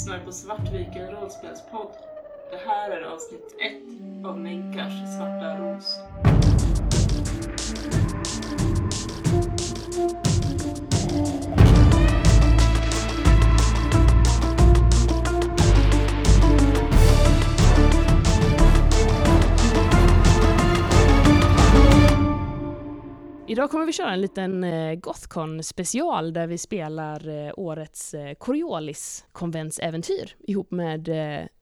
lyssnar på Svartviken rollspelspodd. Det här är avsnitt ett av Menkars Svarta Ros. Idag kommer vi köra en liten eh, Gothcon special där vi spelar eh, årets eh, Coriolis konventsäventyr ihop med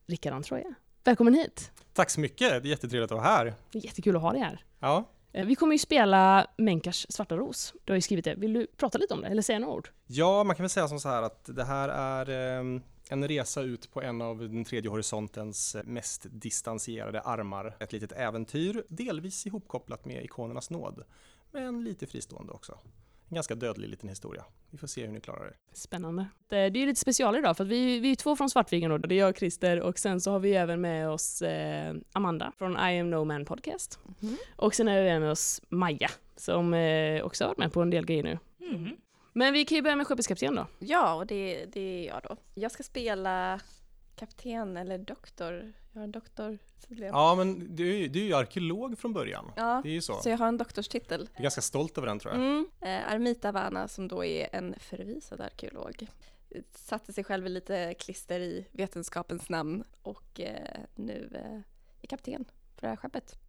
Rickard Antroja. Välkommen hit! Tack så mycket, det är jättetrevligt att vara här. Det är jättekul att ha dig här. Ja, Vi kommer ju spela Menkars Svarta Ros. Du har ju skrivit det. Vill du prata lite om det eller säga några ord? ja man kan väl säga som så här att det här är eh, en resa ut på en av den tredje horisontens mest distanserade armar. Ett litet äventyr, delvis ihopkopplat med ikonernas nåd, men lite fristående också. En ganska dödlig liten historia. Vi får se hur ni klarar det. Spännande. Det är ju lite special idag för att vi, vi är två från Svartviken då. Det är jag och Christer och sen så har vi även med oss eh, Amanda från I am no man podcast. Och sen är vi med oss Maja som eh, också har varit med på en del grejer nu. Mm. Men vi kan ju börja med skeppets kapten då. Ja, och det, det är jag då. Jag ska spela kapten eller doktor. Jag har en doktor. tydligen. Ja, men du är ju, du är ju arkeolog från början. Ja, Det är ju så. så jag har en doktorstitel. Jag är ganska stolt över den tror jag. Mm. Eh, Armita Vana som då är en förvisad arkeolog. Satte sig själv i lite klister i vetenskapens namn och eh, nu eh, är kapten på det här skeppet.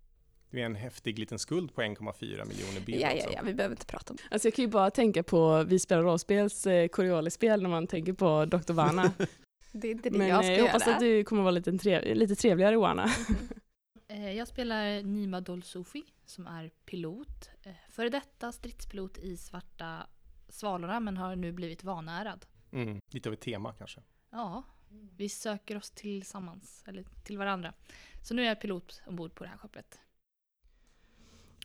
Du är en häftig liten skuld på 1,4 miljoner bill Ja, ja, ja, vi behöver inte prata om det. Alltså jag kan ju bara tänka på Vi spelar rollspels eh, Coriolis-spel när man tänker på Dr. Vanna. Det är inte det Men jag eh, ska jag hoppas göra. att du kommer vara lite, trev lite trevligare Oana. Eh, Jag spelar Nima Dolsufi som är pilot. eh, Före detta stridspilot i Svarta Svalorna men har nu blivit vanärad. Mm, lite av ett tema kanske. Ja, vi söker oss tillsammans, eller till varandra. Så nu är jag pilot ombord på det här skeppet.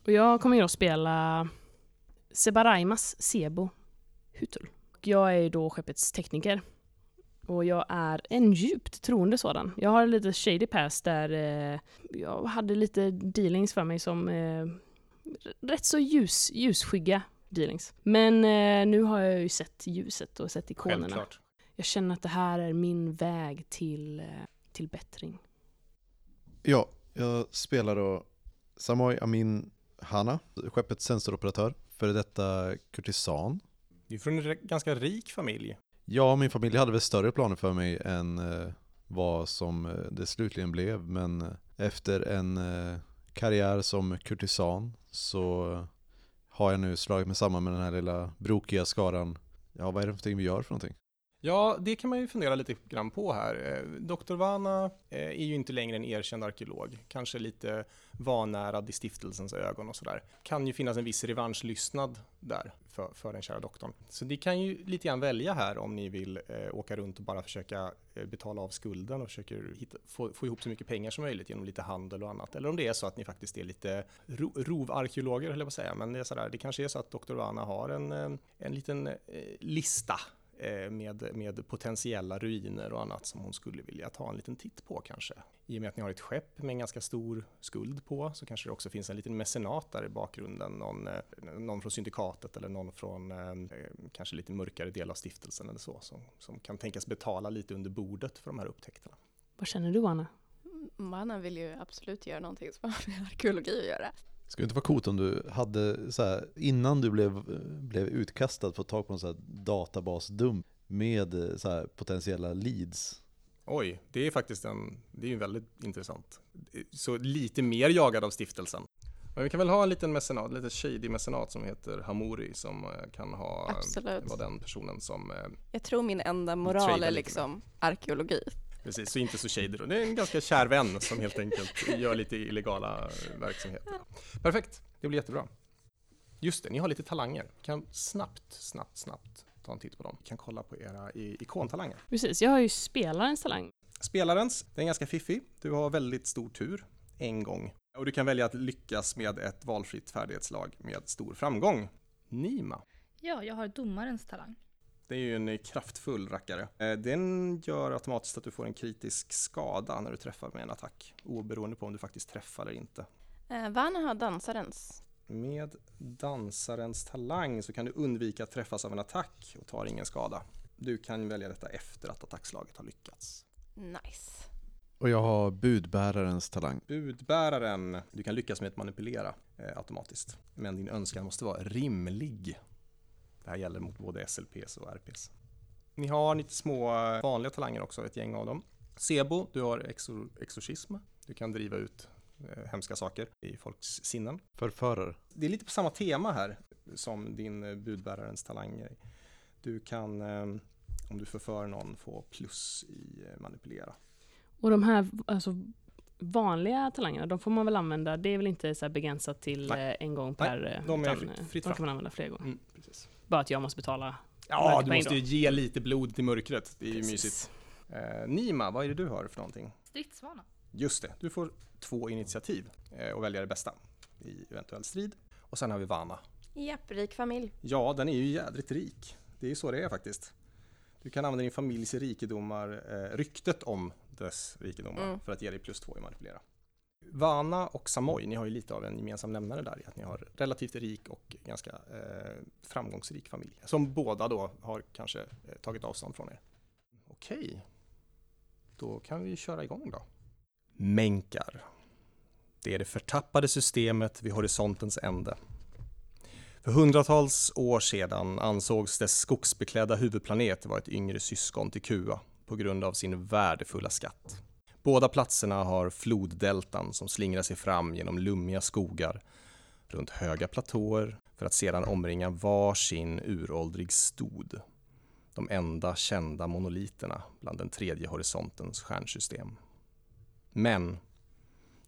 Och jag kommer att spela Sebaraimas Sebo Hutul. Och Jag är då skeppets tekniker. Och jag är en djupt troende sådan. Jag har lite shady past där eh, jag hade lite dealings för mig som eh, rätt så ljus, ljusskygga dealings. Men eh, nu har jag ju sett ljuset och sett ikonerna. Självklart. Jag känner att det här är min väg till, eh, till bättring. Ja, jag spelar då Samoy Amin Hana, skeppets sensoroperatör, före detta kurtisan. Du är från en ganska rik familj. Ja, min familj hade väl större planer för mig än eh, vad som eh, det slutligen blev, men eh, efter en karriär som kurtisan så har jag nu slagit mig samman med den här lilla brokiga skaran. Ja, vad är det för någonting vi gör för någonting? Ja, det kan man ju fundera lite grann på här. Eh, Dr. Vana eh, är ju inte längre en erkänd arkeolog, kanske lite vanärad i stiftelsens ögon och sådär. Kan ju finnas en viss revanschlystnad där för, för den kära doktorn. Så ni kan ju lite grann välja här om ni vill eh, åka runt och bara försöka eh, betala av skulden och försöker hitta, få, få ihop så mycket pengar som möjligt genom lite handel och annat. Eller om det är så att ni faktiskt är lite ro, rovarkeologer, höll jag på att säga. Men det är sådär, det kanske är så att Dr. Vana har en, en liten eh, lista med, med potentiella ruiner och annat som hon skulle vilja ta en liten titt på kanske. I och med att ni har ett skepp med en ganska stor skuld på så kanske det också finns en liten mecenat där i bakgrunden. Någon, eh, någon från syndikatet eller någon från eh, eh, kanske lite mörkare del av stiftelsen eller så som, som kan tänkas betala lite under bordet för de här upptäckterna. Vad känner du Anna? Mannen vill ju absolut göra någonting som har med arkeologi att göra. Skulle det inte vara coolt om du hade så här, innan du blev, blev utkastad, fått tag på en så här databasdump med eh, så här potentiella leads? Oj, det är faktiskt en, det är ju väldigt intressant. Så lite mer jagad av stiftelsen. Men vi kan väl ha en liten mecenat, lite shady mecenat som heter Hamori som eh, kan ha, Absolut. vara den personen som, eh, Jag tror min enda moral är liksom arkeologi. Precis, så inte så shady då. Det är en ganska kär vän som helt enkelt gör lite illegala verksamheter. Perfekt, det blir jättebra. Just det, ni har lite talanger. Kan snabbt, snabbt, snabbt ta en titt på dem. Kan kolla på era ikontalanger. Precis, jag har ju spelarens talang. Spelarens, den är ganska fiffig. Du har väldigt stor tur en gång. Och du kan välja att lyckas med ett valfritt färdighetslag med stor framgång. Nima. Ja, jag har domarens talang. Det är ju en eh, kraftfull rackare. Eh, Den gör automatiskt att du får en kritisk skada när du träffar med en attack. Oberoende på om du faktiskt träffar eller inte. Eh, Vanna har dansarens. Med dansarens talang så kan du undvika att träffas av en attack och tar ingen skada. Du kan välja detta efter att attackslaget har lyckats. Nice. Och jag har budbärarens talang. Budbäraren, du kan lyckas med att manipulera eh, automatiskt. Men din önskan måste vara rimlig. Det här gäller mot både SLPs och RPs. Ni har lite små eh, vanliga talanger också, ett gäng av dem. Sebo, du har exor exorcism. Du kan driva ut eh, hemska saker i folks sinnen. Förförare. Det är lite på samma tema här som din eh, budbärarens talang. Du kan, eh, om du förför någon, få plus i eh, manipulera. Och de här alltså, vanliga talangerna, de får man väl använda, det är väl inte så här begränsat till Nej. en gång Nej, per... eh, de är utan, fritt- fritt de fram. kan man använda fler gånger. Mm, precis. Bara att jag måste betala. Ja, du måste ju ge lite blod till mörkret. Det är ju Precis. mysigt. Eh, Nima, vad är det du har för någonting? Stridsvana. Just det, du får två initiativ eh, och välja det bästa i eventuell strid. Och sen har vi Vana. Japp, rik familj. Ja, den är ju jädrigt rik. Det är ju så det är faktiskt. Du kan använda din familjs rikedomar, eh, ryktet om dess rikedomar, Mm. för att ge dig plus två i manipulera. Vana och Samoy, ni har ju lite av en gemensam nämnare där i att ni har relativt rik och ganska eh, framgångsrik familj. Som båda då har kanske eh, tagit avstånd från er. Okej, då kan vi köra igång då. Mänkar. Det är det förtappade systemet vid horisontens ände. För hundratals år sedan ansågs dess skogsbeklädda huvudplanet vara ett yngre syskon till Kua på grund av sin värdefulla skatt. Båda platserna har floddeltan som slingrar sig fram genom lummiga skogar runt höga platåer för att sedan omringa var sin uråldrig stod. De enda kända monoliterna bland den tredje horisontens stjärnsystem. Men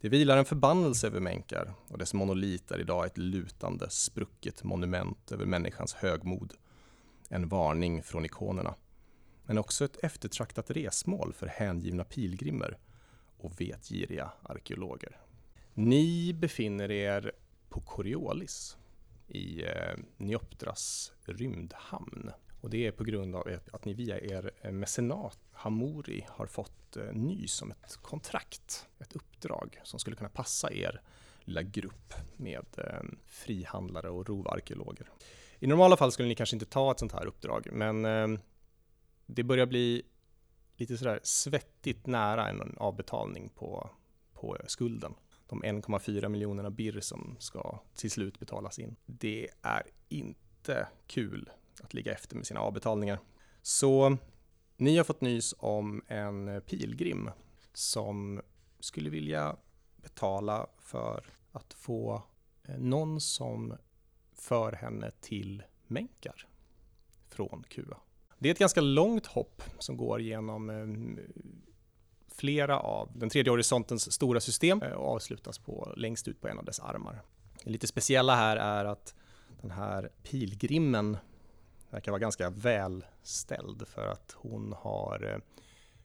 det vilar en förbannelse över Menkar och dess monolit är idag ett lutande, sprucket monument över människans högmod. En varning från ikonerna. Men också ett eftertraktat resmål för hängivna pilgrimer och vetgiriga arkeologer. Ni befinner er på Coriolis i eh, Neoptras rymdhamn. Och det är på grund av att- ni via er eh, mecenat Hamori har fått eh, nys om ett kontrakt, ett uppdrag som skulle kunna passa er lilla grupp med frihandlare och rovarkeologer. I normala fall skulle ni kanske inte ta ett sånt här uppdrag, men det börjar bli lite sådär svettigt nära en avbetalning på, på skulden. De 1,4 miljonerna birr som ska till slut betalas in. Det är inte kul att ligga efter med sina avbetalningar. Så ni har fått nys om en pilgrim som skulle vilja betala för att få eh, någon som för henne till Menkar från Kuba. Det är ett ganska långt hopp som går genom eh, flera av den tredje horisontens stora system eh, och avslutas på, längst ut på en av dess armar. Det lite speciella här är att den här pilgrimen verkar vara ganska välställd för att hon har eh,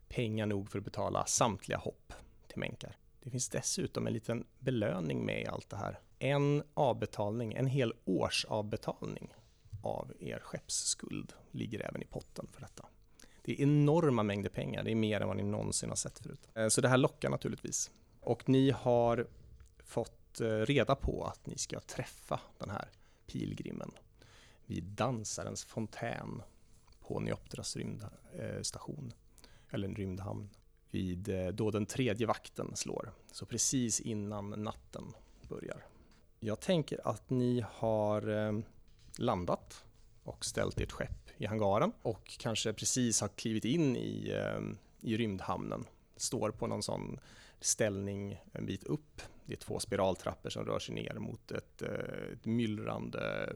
pengar nog för att betala samtliga hopp till Menkar. Det finns dessutom en liten belöning med i allt det här. En avbetalning, en hel årsavbetalning av er skeppsskuld ligger även i potten för detta. Det är enorma mängder pengar, det är mer än vad ni någonsin har sett förut. Eh, så det här lockar naturligtvis. Och ni har fått eh, reda på att ni ska träffa den här pilgrimen vid Dansarens fontän på Neoptras rymdstation, eh, eller en rymdhamn, vid då den tredje vakten slår, så precis innan natten börjar. Jag tänker att ni har landat och ställt ert skepp i hangaren och kanske precis har klivit in i, ehm, i rymdhamnen. Står på någon sån ställning en bit upp. Det är två spiraltrappor som rör sig ner mot ett, eh, ett myllrande,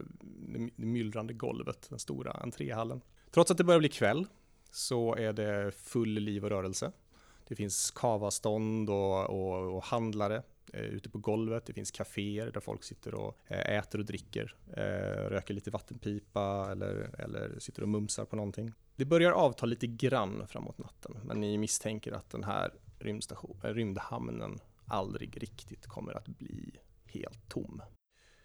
det myllrande golvet, den stora entréhallen. Trots att det börjar bli kväll så är det full liv och rörelse. Det finns kavastånd och, och, och handlare eh, ute på golvet. Det finns kaféer där folk sitter och eh, äter och dricker, eh, röker lite vattenpipa eller, eller sitter och mumsar på någonting. Det börjar avta lite grann framåt natten, men ni misstänker att den här eh, rymdhamnen aldrig riktigt kommer att bli helt tom.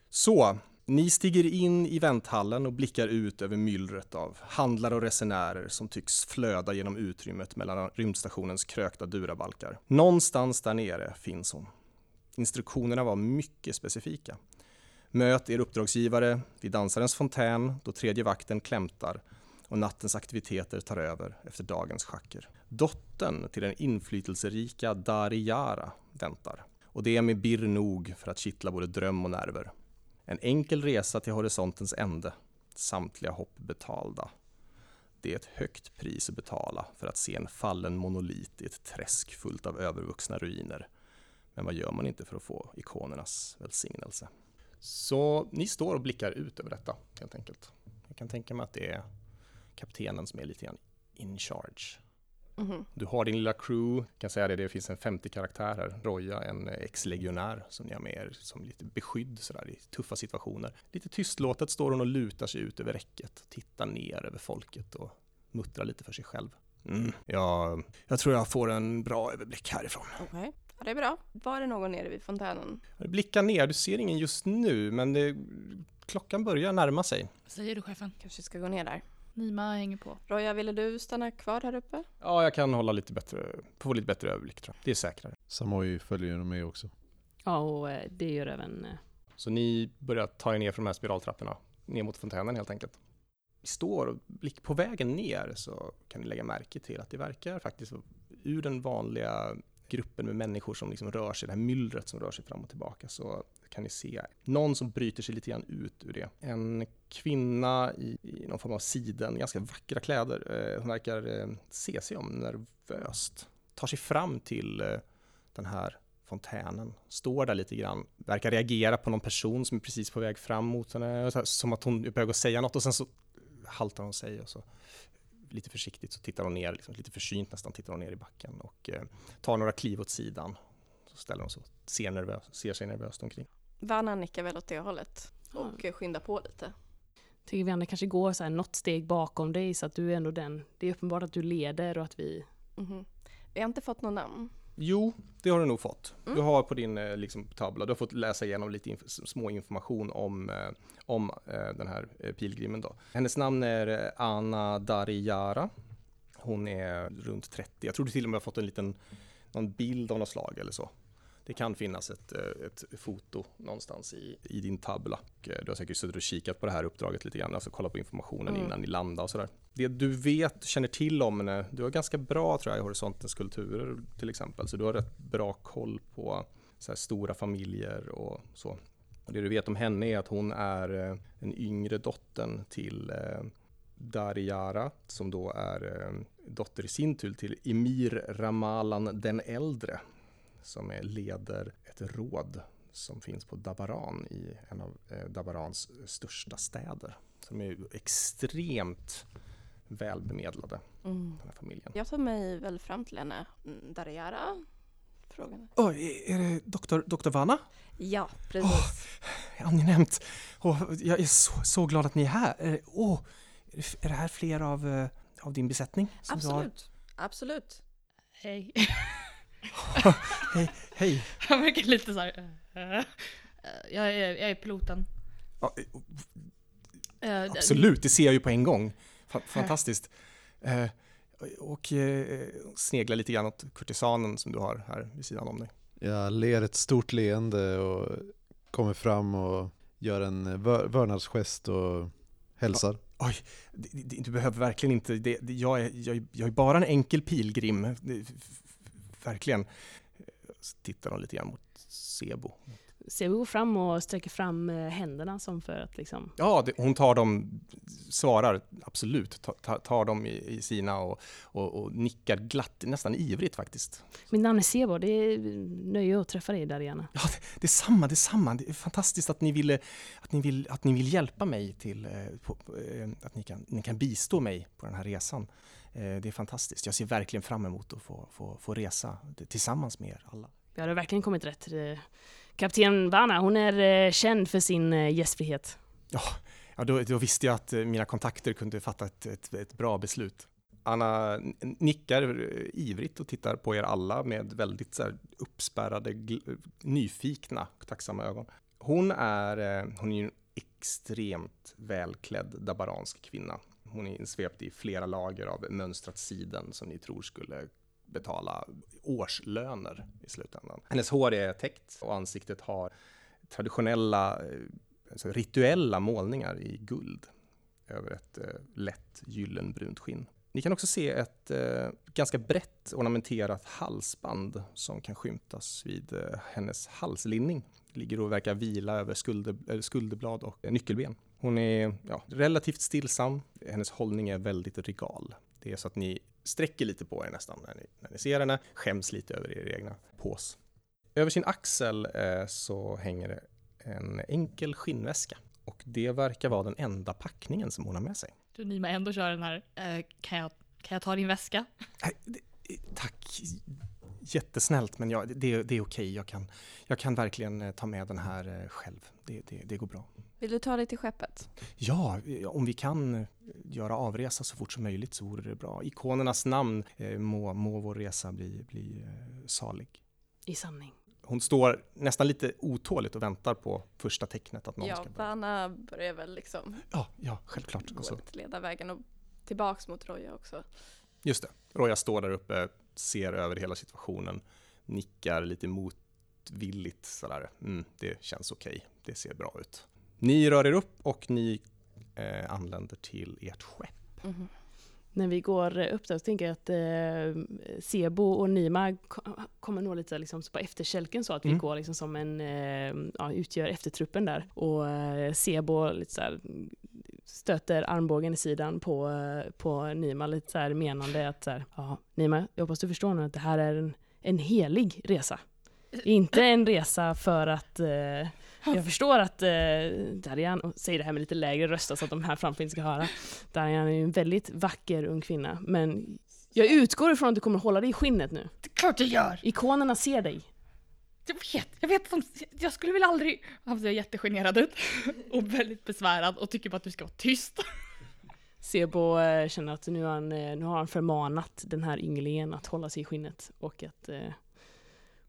Så, ni stiger in i vänthallen och blickar ut över myllret av handlare och resenärer som tycks flöda genom utrymmet mellan rymdstationens krökta durabalkar. Någonstans där nere finns hon. Instruktionerna var mycket specifika. Möt er uppdragsgivare vid dansarens fontän då tredje vakten klämtar och nattens aktiviteter tar över efter dagens schacker. Dottern till den inflytelserika Dariyara väntar och det är med birr nog för att kittla både dröm och nerver. En enkel resa till horisontens ände, samtliga hopp betalda. Det är ett högt pris att betala för att se en fallen monolit i ett träsk fullt av övervuxna ruiner. Men vad gör man inte för att få ikonernas välsignelse? Så ni står och blickar ut över detta helt enkelt. Jag kan tänka mig att det är kaptenen som är lite grann in charge. Mhm. Du har din lilla crew, jag kan säga det, det finns en 50 karaktärer. Roja, en ex-legionär som ni har med er som lite beskydd sådär i tuffa situationer. Lite tystlåtet står hon och lutar sig ut över räcket, tittar ner över folket och muttrar lite för sig själv. Mm, ja, jag tror jag får en bra överblick härifrån. Okej, ja, det är bra. Var det någon nere vid fontänen? Blicka ner, du ser ingen just nu, men det, klockan börjar närma sig. Vad säger du chefen? Kanske ska gå ner där. Nima hänger på. Roja, ville du stanna kvar här uppe? Ja, jag kan hålla lite bättre, få lite bättre överblick tror jag. Det är säkrare. Samoj följer med också. Ja, och eh, det gör även... eh, Så ni börjar ta er ner från de här spiraltrapporna, ner mot fontänen helt enkelt. Vi står och blick på vägen ner så kan ni lägga märke till att det verkar faktiskt ur den vanliga gruppen med människor som liksom rör sig, det här myllret som rör sig fram och tillbaka, så kan ni se någon som bryter sig lite grann ut ur det. En kvinna i, i någon form av siden, ganska vackra kläder. Eh, hon verkar eh, se sig om nervöst. Tar sig fram till eh, den här fontänen, står där lite grann, verkar reagera på någon person som är precis på väg fram mot henne, som att hon är på väg att säga något och sen så haltar hon sig och så lite försiktigt så tittar hon ner, liksom, lite försynt nästan tittar hon ner i backen och eh, tar några kliv åt sidan. Så ställer hon sig och ser, nervös, ser sig nervöst omkring. Vanna nickar väl åt det hållet och eh, skyndar på lite. Tycker vi andra kanske går så här något steg bakom dig så att du är ändå den. Det är uppenbart att du leder och att vi... Mhm. Vi har inte fått någon namn. Jo, det har du nog fått. Mm. Du har på din eh, liksom, tavla, du har fått läsa igenom lite inf- små information om, eh, om eh, den här pilgrimen då. Hennes namn är Anna Dariyara. Hon är runt 30. Jag tror du till och med har fått en liten någon bild av något slag eller så. Det kan finnas ett, eh, ett foto någonstans i, i din tavla. Och, eh, Du har säkert suttit och kikat på det här uppdraget lite grann, alltså kollat på informationen Mm. innan ni landade och sådär. Det du vet, känner till om du har ganska bra tror jag i Horisontens kulturer till exempel, så du har rätt bra koll på stora familjer och så. Och det du vet om henne är att hon är eh, den yngre dottern till eh, Dariyara som då är eh, dotter i sin tur till Emir Ramalan den äldre som är, leder ett råd som finns på Dabaran i en av eh, Dabarans största städer. Som är ju extremt välbemedlade, Mm. den här familjen. Jag tar mig väl fram till henne. Mm, Darjara? Frågan. Oh, är det doktor, doktor Vanna? Ja, precis. Angenämt! Oh, jag är så, så glad att ni är här. Åh, är det- är det här fler av, eh, av din besättning? Absolut. Absolut. Hej. Hej, hej! Han verkar lite så här. eh, eh, jag, är, jag är piloten. Ja, eh, Eh, Absolut, det ser jag ju på en gång. Fa- Fantastiskt. Eh, och eh, snegla lite grann åt kurtisanen som du har här vid sidan om dig. Jag ler ett stort leende och kommer fram och gör en vör- vördnadsgest och hälsar. D- d- Du behöver verkligen inte, det, det, jag, är, jag, är- jag är bara en enkel pilgrim. Det, f- f- verkligen. Så tittar de lite grann mot Sebo. Går fram och sträcker fram eh, händerna som för att liksom... Ja, det, hon tar dem, svarar absolut, tar, tar, dem i, i sina och, och, och nickar glatt, nästan ivrigt faktiskt. Mitt namn är Sebo, det är nöje att träffa dig Dariana. Ja, det, det är samma, det är samma. Det är fantastiskt att ni ville, att ni vill, att ni vill hjälpa mig till, eh, på, eh, att ni kan, ni kan bistå mig på den här resan. Det är fantastiskt. Jag ser verkligen fram emot att få, få, få resa tillsammans med er alla. Vi har verkligen kommit rätt. Kapten Vana, hon är eh, känd för sin eh, gästfrihet. Ja, då, då visste jag att eh, mina kontakter kunde fatta ett, ett, ett bra beslut. Anna nickar ivrigt och tittar på er alla med väldigt så här, uppspärrade, nyfikna nyfikna, tacksamma ögon. Hon är, hon är ju en extremt välklädd dabaransk kvinna. Hon är insvept i flera lager av mönstrat siden som ni tror skulle betala årslöner i slutändan. Hennes hår är täckt och ansiktet har traditionella, eh, alltså rituella målningar i guld. över ett eh, lätt gyllenbrunt skinn. Ni kan också se ett eh, ganska brett ornamenterat halsband som kan skymtas vid eh, hennes halslinning. Ligger och verkar vila över skulder, eh, skulderblad och eh, nyckelben. Hon är ja, relativt stillsam. Hennes hållning är väldigt regal. Det är så att ni sträcker lite på er nästan när ni, när ni ser henne, skäms lite över er egna pås. Över sin axel eh, så hänger det en enkel skinnväska och det verkar vara den enda packningen som hon har med sig. Du Nima ändå kör den här, eh, kan, jag, kan jag ta din väska? Det, tack, jättesnällt men jag, det, det är okej. Jag kan, jag kan verkligen eh, ta med den här eh, själv. Det, det, det går bra. Vill du ta dig till skeppet? Ja, om vi kan göra avresa så fort som möjligt så vore det bra. Ikonernas namn eh, må, må vår resa bli, bli eh, salig. I sanning. Hon står nästan lite otåligt och väntar på första tecknet att någon Ja, ska börja. Vanna börjar väl liksom Ja, ja, självklart. gå Och så, lite leda vägen och tillbaks mot Roja också. just det. Roja står där uppe, ser över hela situationen, nickar lite motvilligt sådär. Mm, det känns okej, det ser bra ut. Ni rör er upp och ni eh, anländer till ert skepp. Mhm. När vi går upp där så tänker jag att eh, Sebo och Nima ko- kommer nog lite liksom på efterkälken så att vi Mm. går liksom som en, eh, ja, utgör eftertruppen där. Och eh, Sebo lite så här, stöter armbågen i sidan på, eh, på Nima lite så här menande att så här, ja Nima, jag hoppas du förstår nu att det här är en, en helig resa. Inte en resa för att eh, jag förstår att eh, Darian, och säger det här med lite lägre röst så att de här framför inte ska höra. Darian är ju en väldigt vacker ung kvinna, men jag utgår ifrån att du kommer hålla dig i skinnet nu. Det är klart jag gör! Ikonerna ser dig. Jag vet, jag vet att de, jag skulle väl aldrig... Han ser jättegenerad ut och väldigt besvärad och tycker bara att du ska vara tyst. Sebo eh, känner att nu har, han, eh, nu har han förmanat den här ynglingen att hålla sig i skinnet och att eh,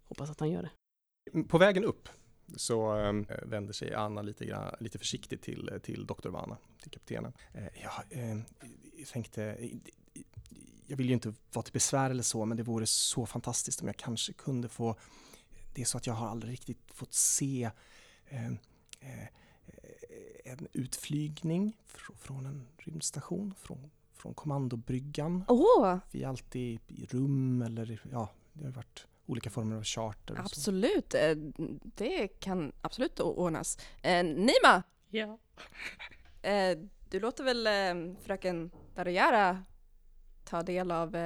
hoppas att han gör det. På vägen upp så eh, vänder sig Anna lite, grann, lite försiktigt till, till Dr. Vana, till kaptenen. Eh, ja, eh, jag tänkte, eh, jag vill ju inte vara till besvär eller så, men det vore så fantastiskt om jag kanske kunde få, det är så att jag har aldrig riktigt fått se eh, eh, en utflygning fr- från en rymdstation, från, från kommandobryggan. Åh, Vi är alltid i rum eller ja, det har varit olika former av charter. absolut. Eh, Det kan absolut ordnas. Eh, Nima, Ja. eh, du låter väl fröken Darujara ta del av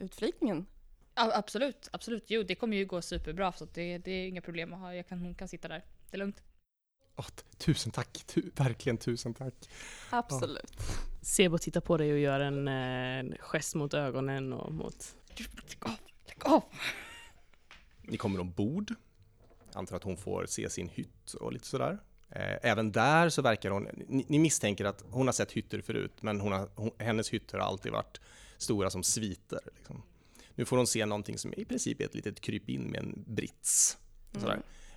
utflygningen? Ja, absolut, absolut. Jo, det kommer ju gå superbra så det, det är inga problem att ha. Jag kan, hon kan sitta där. Det är lugnt. Åh, t- tusen tack, tu- verkligen tusen tack. Absolut. Sebo tittar på dig och gör en eh, gest mot ögonen och mot... Lägg av, lägg av! Ni kommer ombord. Antar att hon får se sin hytt och lite sådär. Eh, Även där så verkar hon, ni, ni misstänker att hon har sett hytter förut, men hon har, hon, hennes hytter har alltid varit stora som sviter. Liksom. Nu får hon se någonting som i princip är ett litet krypin med en brits.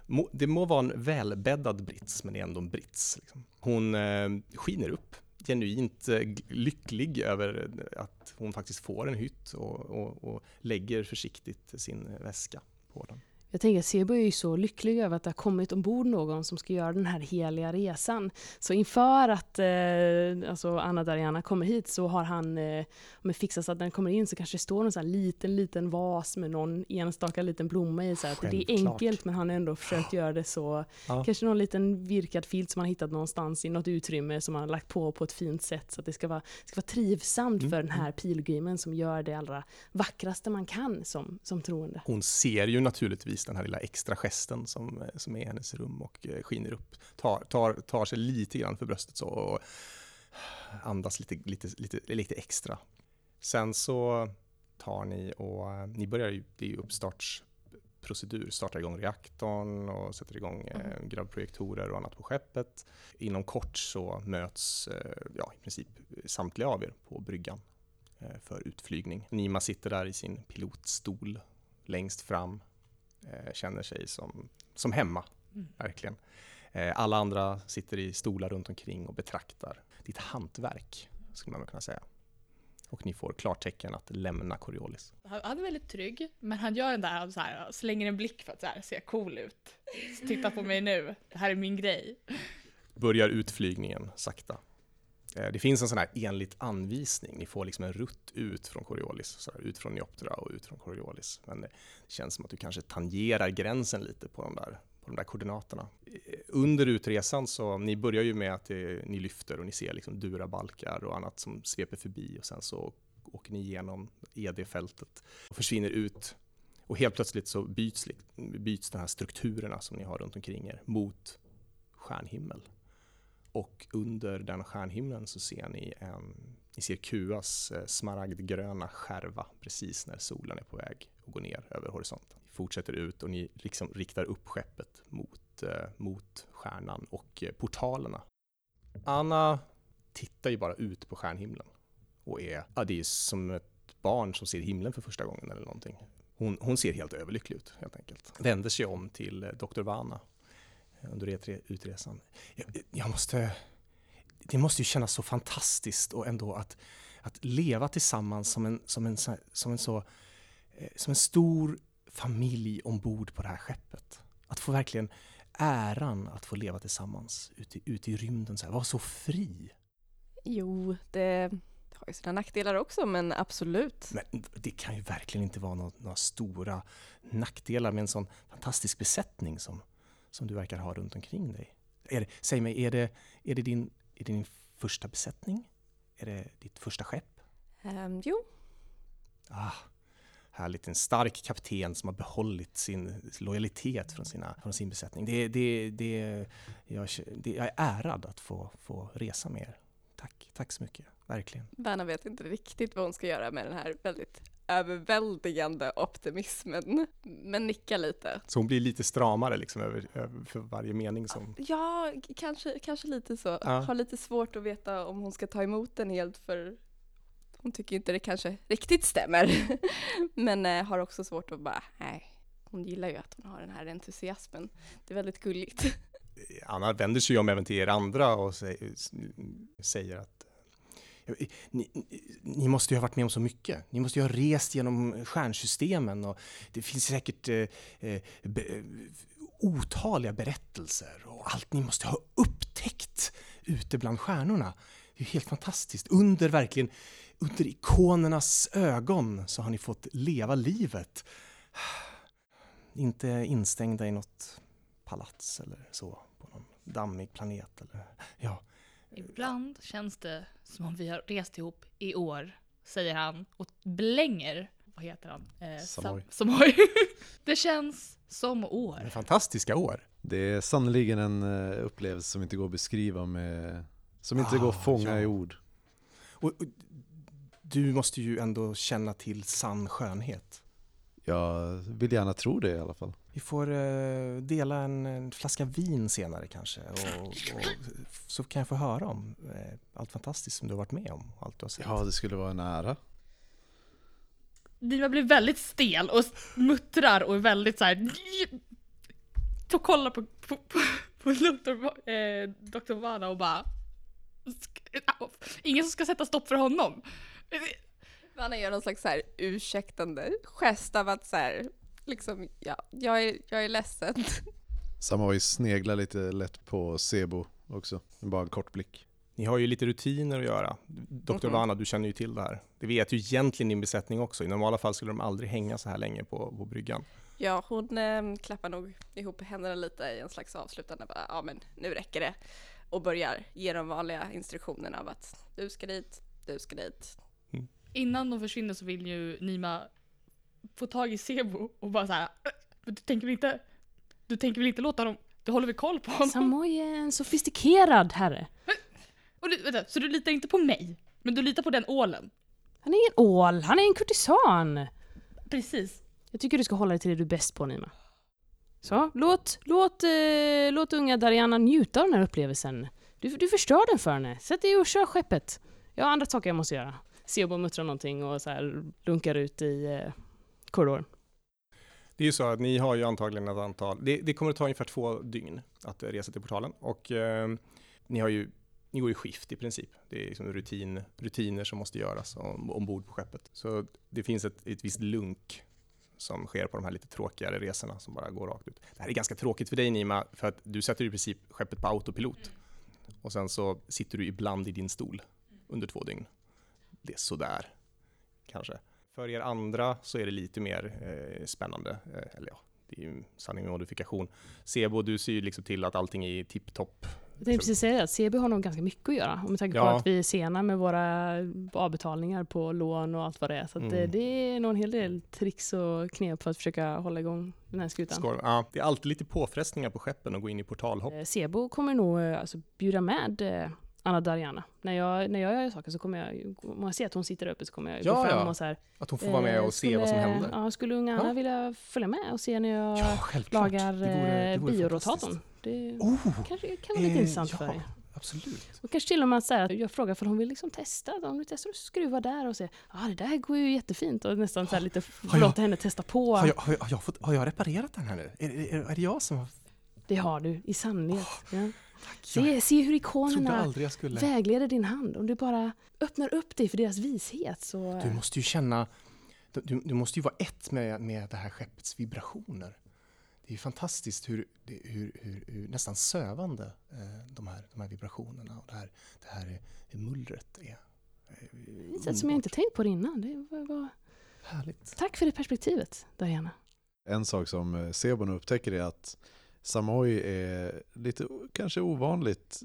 Må, det må vara en välbäddad brits, men det är ändå en brits. Liksom. Hon eh, skiner upp, genuint eh, lycklig över att hon faktiskt får en hytt och, och, och lägger försiktigt sin väska på den. Jag tänker att Sebo är ju så lycklig över att det har kommit ombord någon som ska göra den här heliga resan. Så inför att eh, alltså Anna Dariana kommer hit så har han eh, fixat så att när den kommer in så kanske det står en liten, liten vas med någon enstaka liten blomma i. Så här, att det är enkelt men han har ändå försökt göra det så. Ja. Kanske någon liten virkad filt som han hittat någonstans i något utrymme som han har lagt på på ett fint sätt. Så att det ska vara, ska vara trivsamt Mm, för den här pilgrimen som gör det allra vackraste man kan som, som troende. Hon ser ju naturligtvis den här lilla extra gesten som, som är i hennes rum och eh, skiner upp. Tar, tar, tar sig lite grann för bröstet så och andas lite, lite, lite, lite extra. Sen så tar ni och eh, ni börjar ju, det är ju uppstartsprocedur, startar igång reaktorn och sätter igång eh, gravprojektorer och annat på skeppet. Inom kort så möts eh, ja, i princip samtliga av er på bryggan eh, för utflygning. Nima sitter där i sin pilotstol längst fram, eh, känner sig som, som hemma, Mm. verkligen. Eh, alla andra sitter i stolar runt omkring och betraktar ditt hantverk, skulle man kunna säga. Och ni får klartecken att lämna Coriolis. Han han är väldigt trygg, men han gör den där så här, slänger en blick för att så här, se cool ut. Så titta på mig nu, det här är min grej. Börjar utflygningen sakta. Eh, det finns en sån här enligt anvisning, ni får liksom en rutt ut från Coriolis, så här, ut från Neoptera och ut från Coriolis. Men eh, det känns som att du kanske tangerar gränsen lite på de där, på de där koordinaterna. Eh, under utresan så, ni börjar ju med att det, ni lyfter och ni ser liksom durabalkar och annat som sveper förbi och sen så åker ni igenom ED-fältet och försvinner ut och helt plötsligt så byts, byts de här strukturerna som ni har runt omkring er mot stjärnhimmel. Och under den stjärnhimlen så ser ni, en, ni ser Kuas eh, smaragdgröna skärva precis när solen är på väg att gå ner över horisonten. Ni fortsätter ut och ni liksom riktar upp skeppet mot, eh, mot stjärnan och eh, portalerna. Anna tittar ju bara ut på stjärnhimlen och är, ja, det är som ett barn som ser himlen för första gången eller någonting. Hon, hon ser helt överlycklig ut helt enkelt. Vänder sig om till Dr. Vana under utre- utresan. Jag, jag måste, det måste ju kännas så fantastiskt och ändå att, att leva tillsammans som en, som en, som en så, eh, som en stor familj ombord på det här skeppet. Att få verkligen äran att få leva tillsammans ute, ute i rymden, så här, vara så fri. Jo, det har ju sina nackdelar också, men absolut. Men det kan ju verkligen inte vara några, några stora nackdelar med en sån fantastisk besättning som, som du verkar ha runt omkring dig. Är det, säg mig, är det, är, det din, är det din första besättning? Är det ditt första skepp? Ehm, jo, Ah, härligt, en stark kapten som har behållit sin lojalitet från, sina, från sin besättning. Det, det, det, jag, det, jag är ärad att få, få resa med er. Tack, tack så mycket, verkligen. Vanna vet inte riktigt vad hon ska göra med den här väldigt överväldigande optimismen, men nickar lite. Så hon blir lite stramare liksom över, över för varje mening som... Ja, kanske, kanske lite så. Ja. Har lite svårt att veta om hon ska ta emot den helt för hon tycker inte det kanske riktigt stämmer. Men eh, har också svårt att bara, nej, hon gillar ju att hon har den här entusiasmen. Det är väldigt gulligt. Anna vänder sig om även till er andra och säger, att ni, ni måste ju ha varit med om så mycket. Ni måste ju ha rest genom stjärnsystemen och det finns säkert eh, eh be, otaliga berättelser och allt ni måste ha upptäckt ute bland stjärnorna. Det är helt fantastiskt. Under verkligen, under ikonernas ögon så har ni fått leva livet. Inte instängda i något palats eller så på någon dammig planet eller ja. Ibland känns det som om vi har rest ihop i år, säger han och blänger. Vad heter han? Eh, Samoy. Sam- Samoy. det känns som Det år. är fantastiska år. Det är sannoliken en eh, upplevelse som inte går att beskriva med, som inte går Ah, att fånga ja. i ord. Och, och, du måste ju ändå känna till sann skönhet. Jag vill gärna tro det i alla fall. Vi får eh, dela en, en flaska vin senare kanske och, och så kan jag få höra om eh, allt fantastiskt som du har varit med om. Allt du har sett. Ja, det skulle vara en ära. Dima blir väldigt stel och muttrar och är väldigt så här. Och kollar på, på, på, på Dr. Va- eh, Dr. Vana och bara... Ingen som ska sätta stopp för honom. Vanna gör någon slags så här ursäktande gest av att så här, liksom, ja, jag är, jag är ledsen. Samoy sneglar lite lätt på Sebo också. Bara en kort blick. Ni har ju lite rutiner att göra. Dr. Mhm. Vana, du känner ju till det här. Det vet ju egentligen din besättning också. I normala fall skulle de aldrig hänga så här länge på, på bryggan. Ja, hon eh, klappar nog ihop händerna lite i en slags avslutande, bara, ja men nu räcker det. Och börjar ge de vanliga instruktionerna av att du ska dit, du ska dit. Innan de försvinner så vill ju Nima få tag i Sebo och bara så här. "Äh, Du tänker väl inte, du tänker väl inte låta dem, du håller väl koll på honom? Samoy är en sofistikerad herre. Och du, vänta, så du litar inte på mig? Men du litar på den ålen? Han är ingen ål, han är en kurtisan. Precis. Jag tycker du ska hålla dig till det du är bäst på Nima. Så, låt, låt, eh, låt unga Dariana njuta av den här upplevelsen. Du, du förstör den för henne. Sätt dig och kör skeppet. Jag har andra saker jag måste göra. Sebo muttrar någonting och så här lunkar ut i eh, korridoren. Det är ju så att ni har ju antagligen ett antal, det, det kommer att ta ungefär två dygn att resa till portalen och eh, ni har ju, ni går i skift i princip. Det är liksom rutin, rutiner som måste göras om, ombord på skeppet. Så det finns ett, ett visst lunk som sker på de här lite tråkigare resorna som bara går rakt ut. Det här är ganska tråkigt för dig Nima, för att du sätter i princip skeppet på autopilot. och sen så sitter du ibland i din stol under två dygn. Det är sådär, kanske. För er andra så är det lite mer eh, spännande, eh, eller ja, det är ju sanning med modifikation. Sebo, du ser ju liksom till att allting är tipptopp. Jag tänkte precis säga det, CB har nog ganska mycket att göra. Om vi tänker på Ja. att vi är sena med våra avbetalningar på lån och allt vad det är. Så det, Mm. det är nog en hel del tricks och knep för att försöka hålla igång den här skutan. Skor, ja, det är alltid lite påfrestningar på skeppen att gå in i portalhopp. Eh, Sebo kommer nog eh, alltså, bjuda med eh, Anna Dariana. När jag, när jag gör saker så kommer jag, om jag ser att hon sitter uppe så kommer jag Ja, gå fram ja. och så här. Att hon får vara med och se vad som skulle- händer. Ja, skulle unga Anna Ja. vilja följa med och se när jag Ja, lagar Det vore- det eh, vore biorotatorn? Det Oh, kanske kan vara lite eh, intressant för er. absolut. Och kanske till och med att säga, jag frågar för hon vill liksom testa. Om du testar att skruva där och se, ja ah, det där går ju jättefint. Och nästan så här lite låta henne testa på. Har jag, har, jag, har, jag fått, har jag reparerat den här nu? Är, är, är det jag som har... Det har du, i sannhet. ja. Jag Se, se hur ikonerna vägleder din hand. Om du bara öppnar upp dig för deras vishet så... Du måste ju känna... Du, du måste ju vara ett med, med det här skeppets vibrationer. Det är ju fantastiskt hur, hur, hur, hur nästan sövande eh, de, här, de här vibrationerna och det här, det här eh, mullret är. Eh, ett sätt som jag inte tänkt på det innan. Det var, var... Härligt. Tack för det perspektivet, Diana. En sak som Sebon upptäcker är att Samoi är lite kanske ovanligt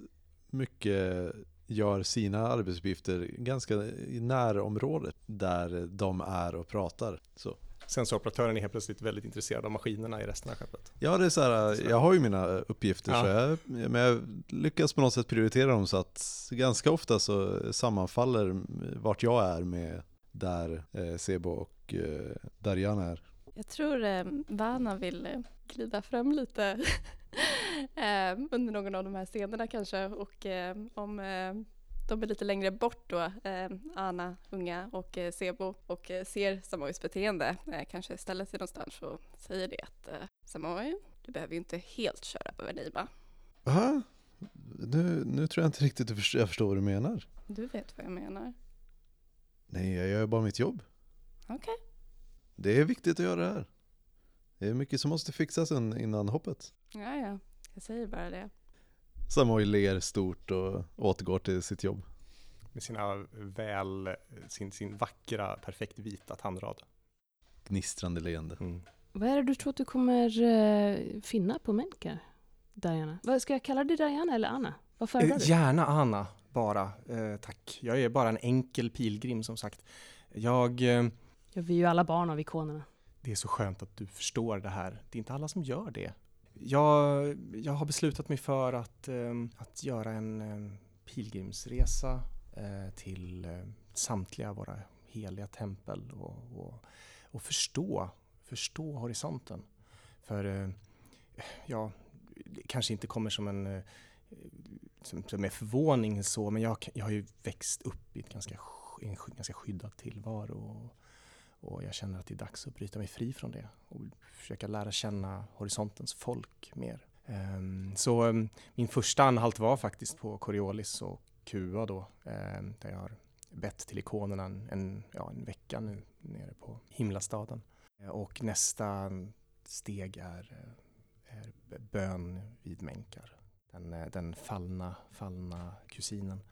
mycket gör sina arbetsuppgifter ganska i närområdet där de är och pratar. Så. Sensoroperatören är helt plötsligt väldigt intresserad av maskinerna i resten av skeppet. Ja, det är så här, jag har ju mina uppgifter Ja. så jag, men jag lyckas på något sätt prioritera dem så att ganska ofta så sammanfaller vart jag är med där eh, Sebo och eh, Darjan är. Jag tror eh, Vana vill eh, glida fram lite eh, under någon av de här scenerna kanske och eh, om eh, de är lite längre bort då, Anna, Unga och Sebo och ser Samois beteende, kanske ställer sig någonstans och säger det att Samoi, du behöver ju inte helt köra över Nima. Va? Nu, nu tror jag inte riktigt att jag förstår vad du menar. Du vet vad jag menar. Nej, jag gör bara mitt jobb. Okej. Det är viktigt att göra det här. Det är mycket som måste fixas in- innan hoppet. Ja, ja, jag säger bara det. Samoj ler stort och återgår till sitt jobb. Med sina väl, sin, sin vackra, perfekt vita tandrad. Gnistrande leende. Mm. Vad är det du tror att du kommer eh, finna på Menkar, Diana? Vad Ska jag kalla dig Diana eller Anna? Vad föredrar Eh, du? gärna Anna, bara. Eh, tack. Jag är bara en enkel pilgrim som sagt. Jag... Eh, Ja, vi är ju alla barn av ikonerna det är så skönt att du förstår det här. Det är inte alla som gör det. Jag, jag har beslutat mig för att, ehm, att göra en ehm, pilgrimsresa eh, till ehm, samtliga våra heliga tempel och, och, och förstå, förstå horisonten. För eh, ja, det kanske inte kommer som en eh, som, som är förvåning så, men jag, jag har ju växt upp i ett ganska, en ganska skyddad tillvaro. Och, jag känner att det är dags att bryta mig fri från det och försöka lära känna horisontens folk mer. Ehm, så ehm, min första anhalt var faktiskt på Coriolis och QA då, ehm, där jag har bett till ikonerna en, en, ja, en vecka nu nere på himlastaden. Eh, och nästa steg är, eh, är bön vid Menkar, den, eh, den fallna, fallna kusinen.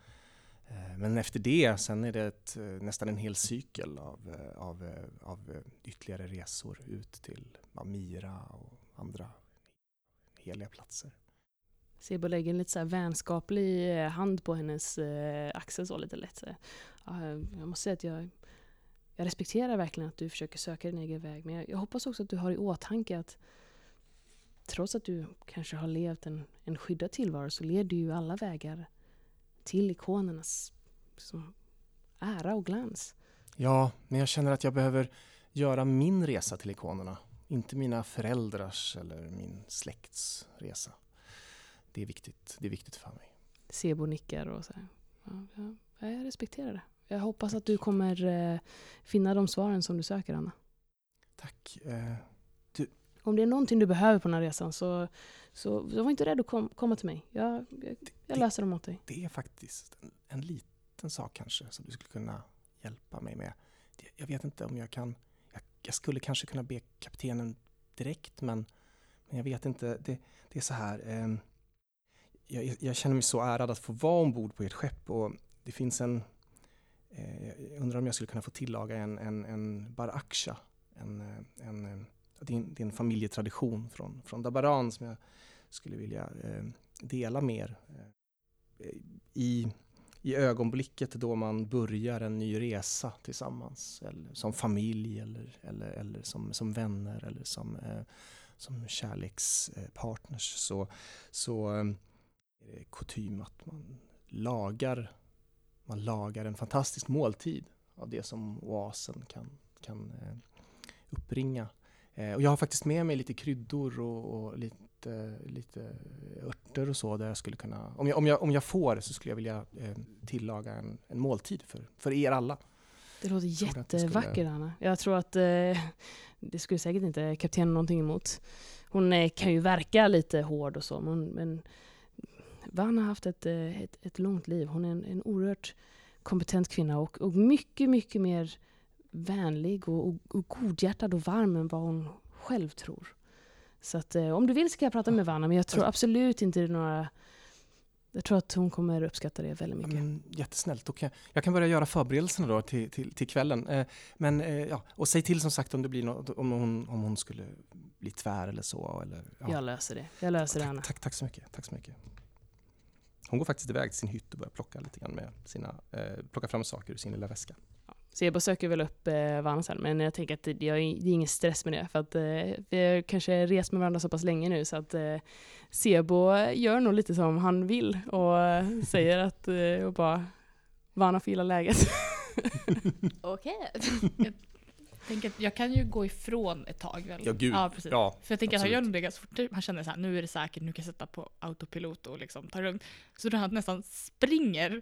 Eh, men efter det, sen är det ett, eh, nästan en hel cykel av, eh, av, av ytterligare resor ut till Amira Mira och andra heliga platser. Sebo lägger en lite så här vänskaplig hand på hennes axel så lite lätt. Jag måste säga att jag, jag respekterar verkligen att du försöker söka din egen väg. Men jag, jag hoppas också att du har i åtanke att trots att du kanske har levt en, en skyddad tillvaro så leder ju alla vägar till ikonernas liksom, ära och glans. Ja, men jag känner att jag behöver göra min resa till ikonerna. Inte mina föräldrars eller min släkts resa. Det är viktigt, det är viktigt för mig. Sebo nickar och så här. Ja, ja, jag respekterar det. Jag hoppas att du kommer eh, finna de svaren som du söker, Anna. Tack. Eh, Om det är någonting du behöver på den här resan så, så, så var inte rädd att kom, komma till mig. Jag, jag, jag löser dem åt dig. det är faktiskt en, en liten sak kanske som du skulle kunna hjälpa mig med. Det, jag vet inte om jag kan, jag, jag skulle kanske kunna be kaptenen direkt men, men jag vet inte, det, det är så här. ehm, jag, jag känner mig så ärad att få vara ombord på ert skepp och det finns en eh, jag undrar om jag skulle kunna få tillaga en, en, en baraksha. En, eh, en, eh, det, är en, det är en familjetradition från, från Dabaran som jag skulle vilja eh, dela med er. Eh, I, I ögonblicket då man börjar en ny resa tillsammans, eller som familj eller, eller, eller som, som vänner eller som, eh, som kärlekspartners så, så eh, är det kutym att man lagar, man lagar en fantastisk måltid av det som oasen kan, kan eh, uppbringa och jag har faktiskt med mig lite kryddor och, och lite, lite örter och så där jag skulle kunna, om jag, om jag, om jag får så skulle jag vilja eh, tillaga en, en måltid för, för er alla. Det låter skulle- jättevackert Anna. Jag tror att eh, det skulle säkert inte kaptenen någonting emot. Hon eh, kan ju verka lite hård och så men, men Vanna har haft ett, eh, ett, ett långt liv. Hon är en, en oerhört kompetent kvinna och, och mycket, mycket mer vänlig och, och, och godhjärtad och varm än vad hon själv tror. Så att eh, om du vill ska jag prata med Vanna men jag tror absolut inte det är några jag tror att hon kommer uppskatta det väldigt mycket. men, jättesnällt. Kan, jag kan börja göra förberedelserna då till, till, till kvällen. Eh, men eh, ja, och säg till som sagt om det blir något, om hon, om hon skulle bli tvär eller så. Eller, ja. Jag löser det. Jag löser det Anna. tack, tack, tack så mycket. Tack så mycket. Hon går faktiskt iväg till sin hytt och börjar plocka lite grann med sina, eh, plocka fram saker ur sin lilla väska. Sebo söker väl upp eh, Vanna sen, men jag tänker att det, jag, är- det är ingen stress med det. För att eh, vi har kanske rest med varandra så pass länge nu så att eh, Sebo gör nog lite som han vill och eh, säger att eh, och bara Vanna får gilla läget. Okej. Tänker att jag kan ju gå ifrån ett tag väl? Ja, gud. Ja, precis. Ja, För jag tänker att han gör nog det ganska fort. Han känner så här, nu är det säkert, nu kan jag sätta på autopilot och liksom ta det lugnt. Så då han nästan springer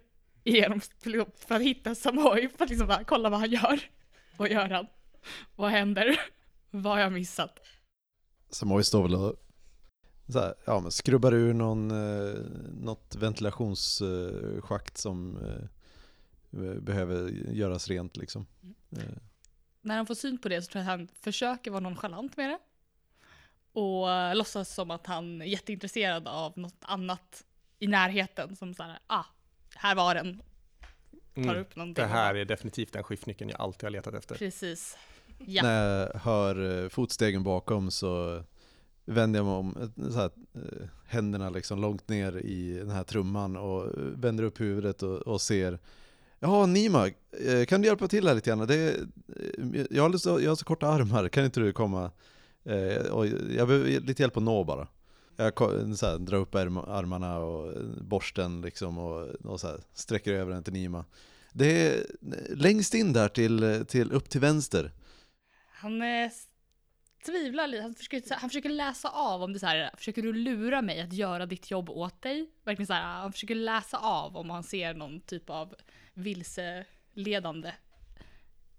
pilot för att hitta Samoy för att liksom bara kolla vad han gör. Vad gör han? Vad händer? Vad har jag missat? Samoy står väl och så här, ja, men skrubbar ur någon, eh, något ventilationsschakt som eh, behöver göras rent liksom. Eh, När han får syn på det så tror jag att han försöker vara nonchalant med det. Och eh, låtsas som att han är jätteintresserad av något annat i närheten. Som så här, ah, här var den. Tar Mm. upp någonting. Det här är definitivt den skiftnyckeln jag alltid har letat efter. Precis. Ja. När jag hör eh, fotstegen bakom så vänder jag mig om, eh, så här, eh, händerna liksom långt ner i den här trumman och vänder upp huvudet och, och ser Jaha Nima, kan du hjälpa till här lite grann? Det, är- jag, har så, jag har så korta armar, kan inte du komma? Och jag behöver lite hjälp att nå bara. Jag så här, drar upp arm- armarna och eh, borsten liksom och, och så här, sträcker över den till Nima. Det är längst in där till, till upp till vänster. Han eh, tvivlar lite, han försöker, han försöker läsa av om det så här, försöker du lura mig att göra ditt jobb åt dig? Verkligen så här, han försöker läsa av om han ser någon typ av vilseledande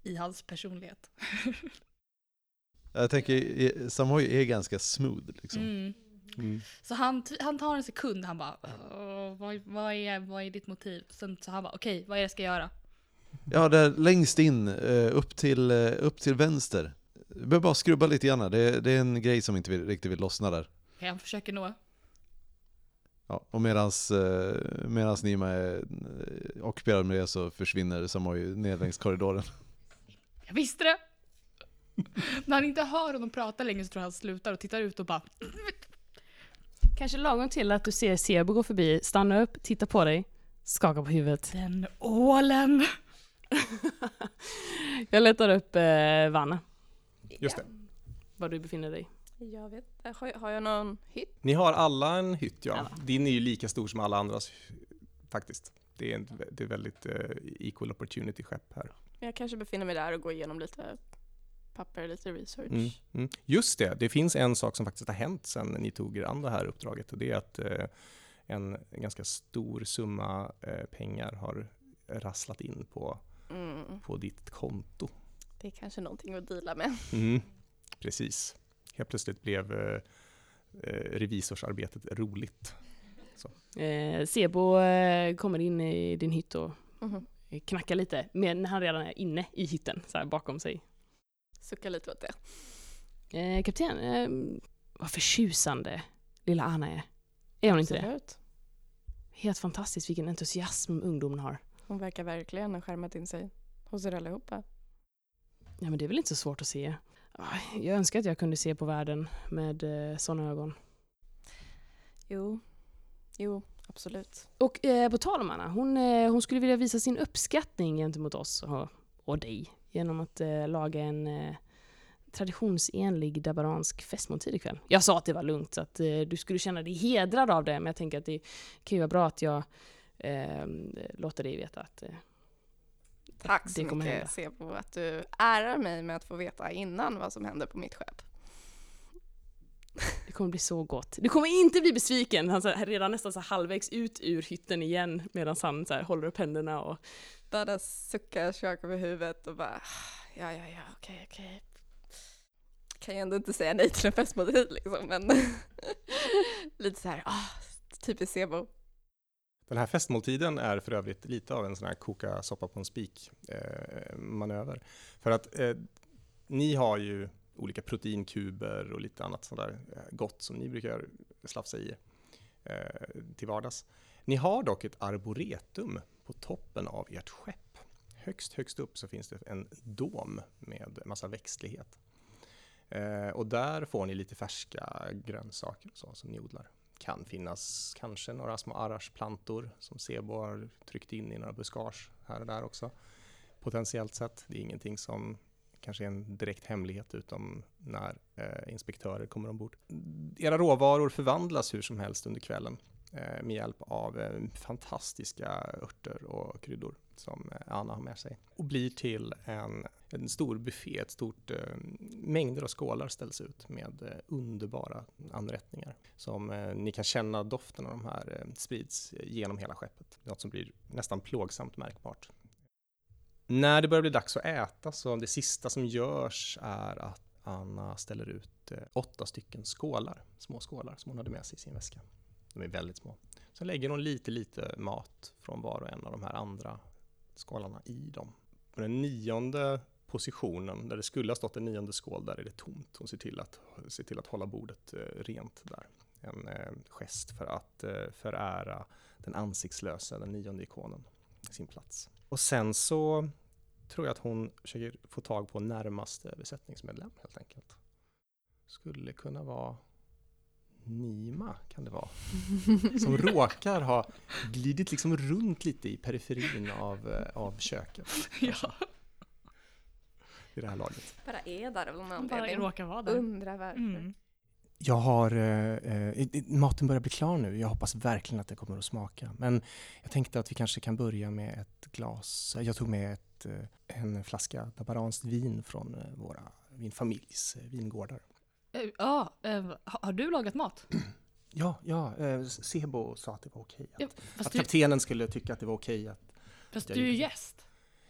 i hans personlighet. Jag tänker, eh, Samoy är ganska smooth liksom. Mm. Mm. Så han, han tar en sekund, han bara "Åh, vad, vad, är, vad är ditt motiv? Sen så han bara okej, vad är det jag ska göra? Ja, där längst in, eh, upp till, eh, upp till vänster. Du behöver bara skrubba lite grann, det, är- det är en grej som inte vill, riktigt vill lossna där. Okej, han försöker nå. Ja, och medans, eh, medans Nima är ockuperad med det så försvinner Samoy ner längs korridoren. Jag visste det! När han inte hör honom prata längre så tror jag han slutar och tittar ut och bara Kanske lagom till att du ser Sebo gå förbi, stanna upp, titta på dig, skaka på huvudet. Den ålen! Jag letar upp eh, Vanna, Just det. var du befinner dig. Jag vet. Har, jag- har jag någon hytt? Ni har alla en hytt, ja. Alla. Din är ju lika stor som alla andras, faktiskt. Det är, en, det är väldigt eh, equal opportunity-skepp här. Jag kanske befinner mig där och går igenom lite papper, lite research. Mm, mm. Just det, det finns en sak som faktiskt har hänt sedan ni tog er an det här uppdraget och det är att eh, en ganska stor summa eh, pengar har rasslat in på, Mm. på ditt konto. Det är kanske någonting att deala med. Mm, precis. Helt plötsligt blev eh, eh, revisorsarbetet roligt. Eh, Sebo eh, kommer in i din hytt och Mhm. knackar lite, men när han redan är inne i hytten, så här bakom sig. Suckar lite åt det. Eh, kapten, eh, vad förtjusande lilla Anna är. Är hon inte det? Absolut. Helt fantastiskt vilken entusiasm ungdomen har. Hon verkar verkligen ha skärmat in sig hos er allihopa. Ja, men det är väl inte så svårt att se. Ah, Jag önskar att jag kunde se på världen med eh, sådana ögon. Jo, jo, absolut. Och eh, på tal om Anna, hon, eh, hon skulle vilja visa sin uppskattning gentemot oss och, och dig genom att eh, laga en eh, traditionsenlig dabaransk festmåltid ikväll. Jag sa att det var lugnt, så att eh, du skulle känna dig hedrad av det, men jag tänker att det kan ju vara bra att jag eh, låter dig veta att eh, Tack så det kommer mycket. Sebo att du ärar mig med att få veta innan vad som händer på mitt skepp. Det kommer bli så gott. Du kommer inte bli besviken. Han är redan nästan så halvvägs ut ur hytten igen medan han så här håller upp händerna och bara sucka, skaka på huvudet och bara ah, ja, ja, ja, okej, okej. Kan ju ändå inte säga nej till en festmåltid liksom, men lite så här, ah, typiskt Sebo. Den här festmåltiden är för övrigt lite av en sån här koka soppa på en spik eh, manöver. För att eh, ni har ju olika proteinkuber och lite annat sådär där eh, gott som ni brukar slafsa i eh, till vardags. Ni har dock ett arboretum på toppen av ert skepp. Högst, högst upp så finns det en dom med massa växtlighet. Eh, och där får ni lite färska grönsaker och så som ni odlar kan finnas kanske några små arrarsplantor som Sebo har tryckt in i några buskage här och där också. Potentiellt sett. Det är ingenting som kanske är en direkt hemlighet utom när eh, inspektörer kommer ombord. Era råvaror förvandlas hur som helst under kvällen Eh, med hjälp av eh, fantastiska örter och kryddor som eh, Anna har med sig och blir till en, en stor buffé, ett stort mängder av skålar ställs ut med underbara anrättningar som ni kan känna doften av de här sprids genom hela skeppet. Något som blir nästan plågsamt märkbart. När det börjar bli dags att äta så det sista som görs är att Anna ställer ut åtta stycken skålar, små skålar som hon hade med sig i sin väska. De är väldigt små. Sen lägger hon lite, lite mat från var och en av de här andra skålarna i dem. På den nionde positionen, där det skulle ha stått en nionde skål, där är det tomt. Hon ser till att, ser till att hålla bordet eh, rent där. En eh, gest för att eh, förära den ansiktslösa, den nionde ikonen, sin plats. Och sen så tror jag att hon försöker få tag på närmaste besättningsmedlem helt enkelt. Skulle kunna vara Nima, kan det vara. Som råkar ha glidit liksom runt lite i periferin av, eh, av köket. Ja, I det här laget. Bara är där av någon han bara anledning. råkar vara där. Undrar varför. Mm. Jag har, eh, eh, maten börjar bli klar nu. Jag hoppas verkligen att det kommer att smaka. Men jag tänkte att vi kanske kan börja med ett glas. Jag tog med ett, eh, en flaska dabaranskt vin från våra, min familjs vingårdar. Eh, Ja, eh, har du lagat mat? Ja, ja, eh, Sebo sa att det var okej. Att, Ja, att du, kaptenen skulle tycka att det var okej att fast jag du är ju gäst.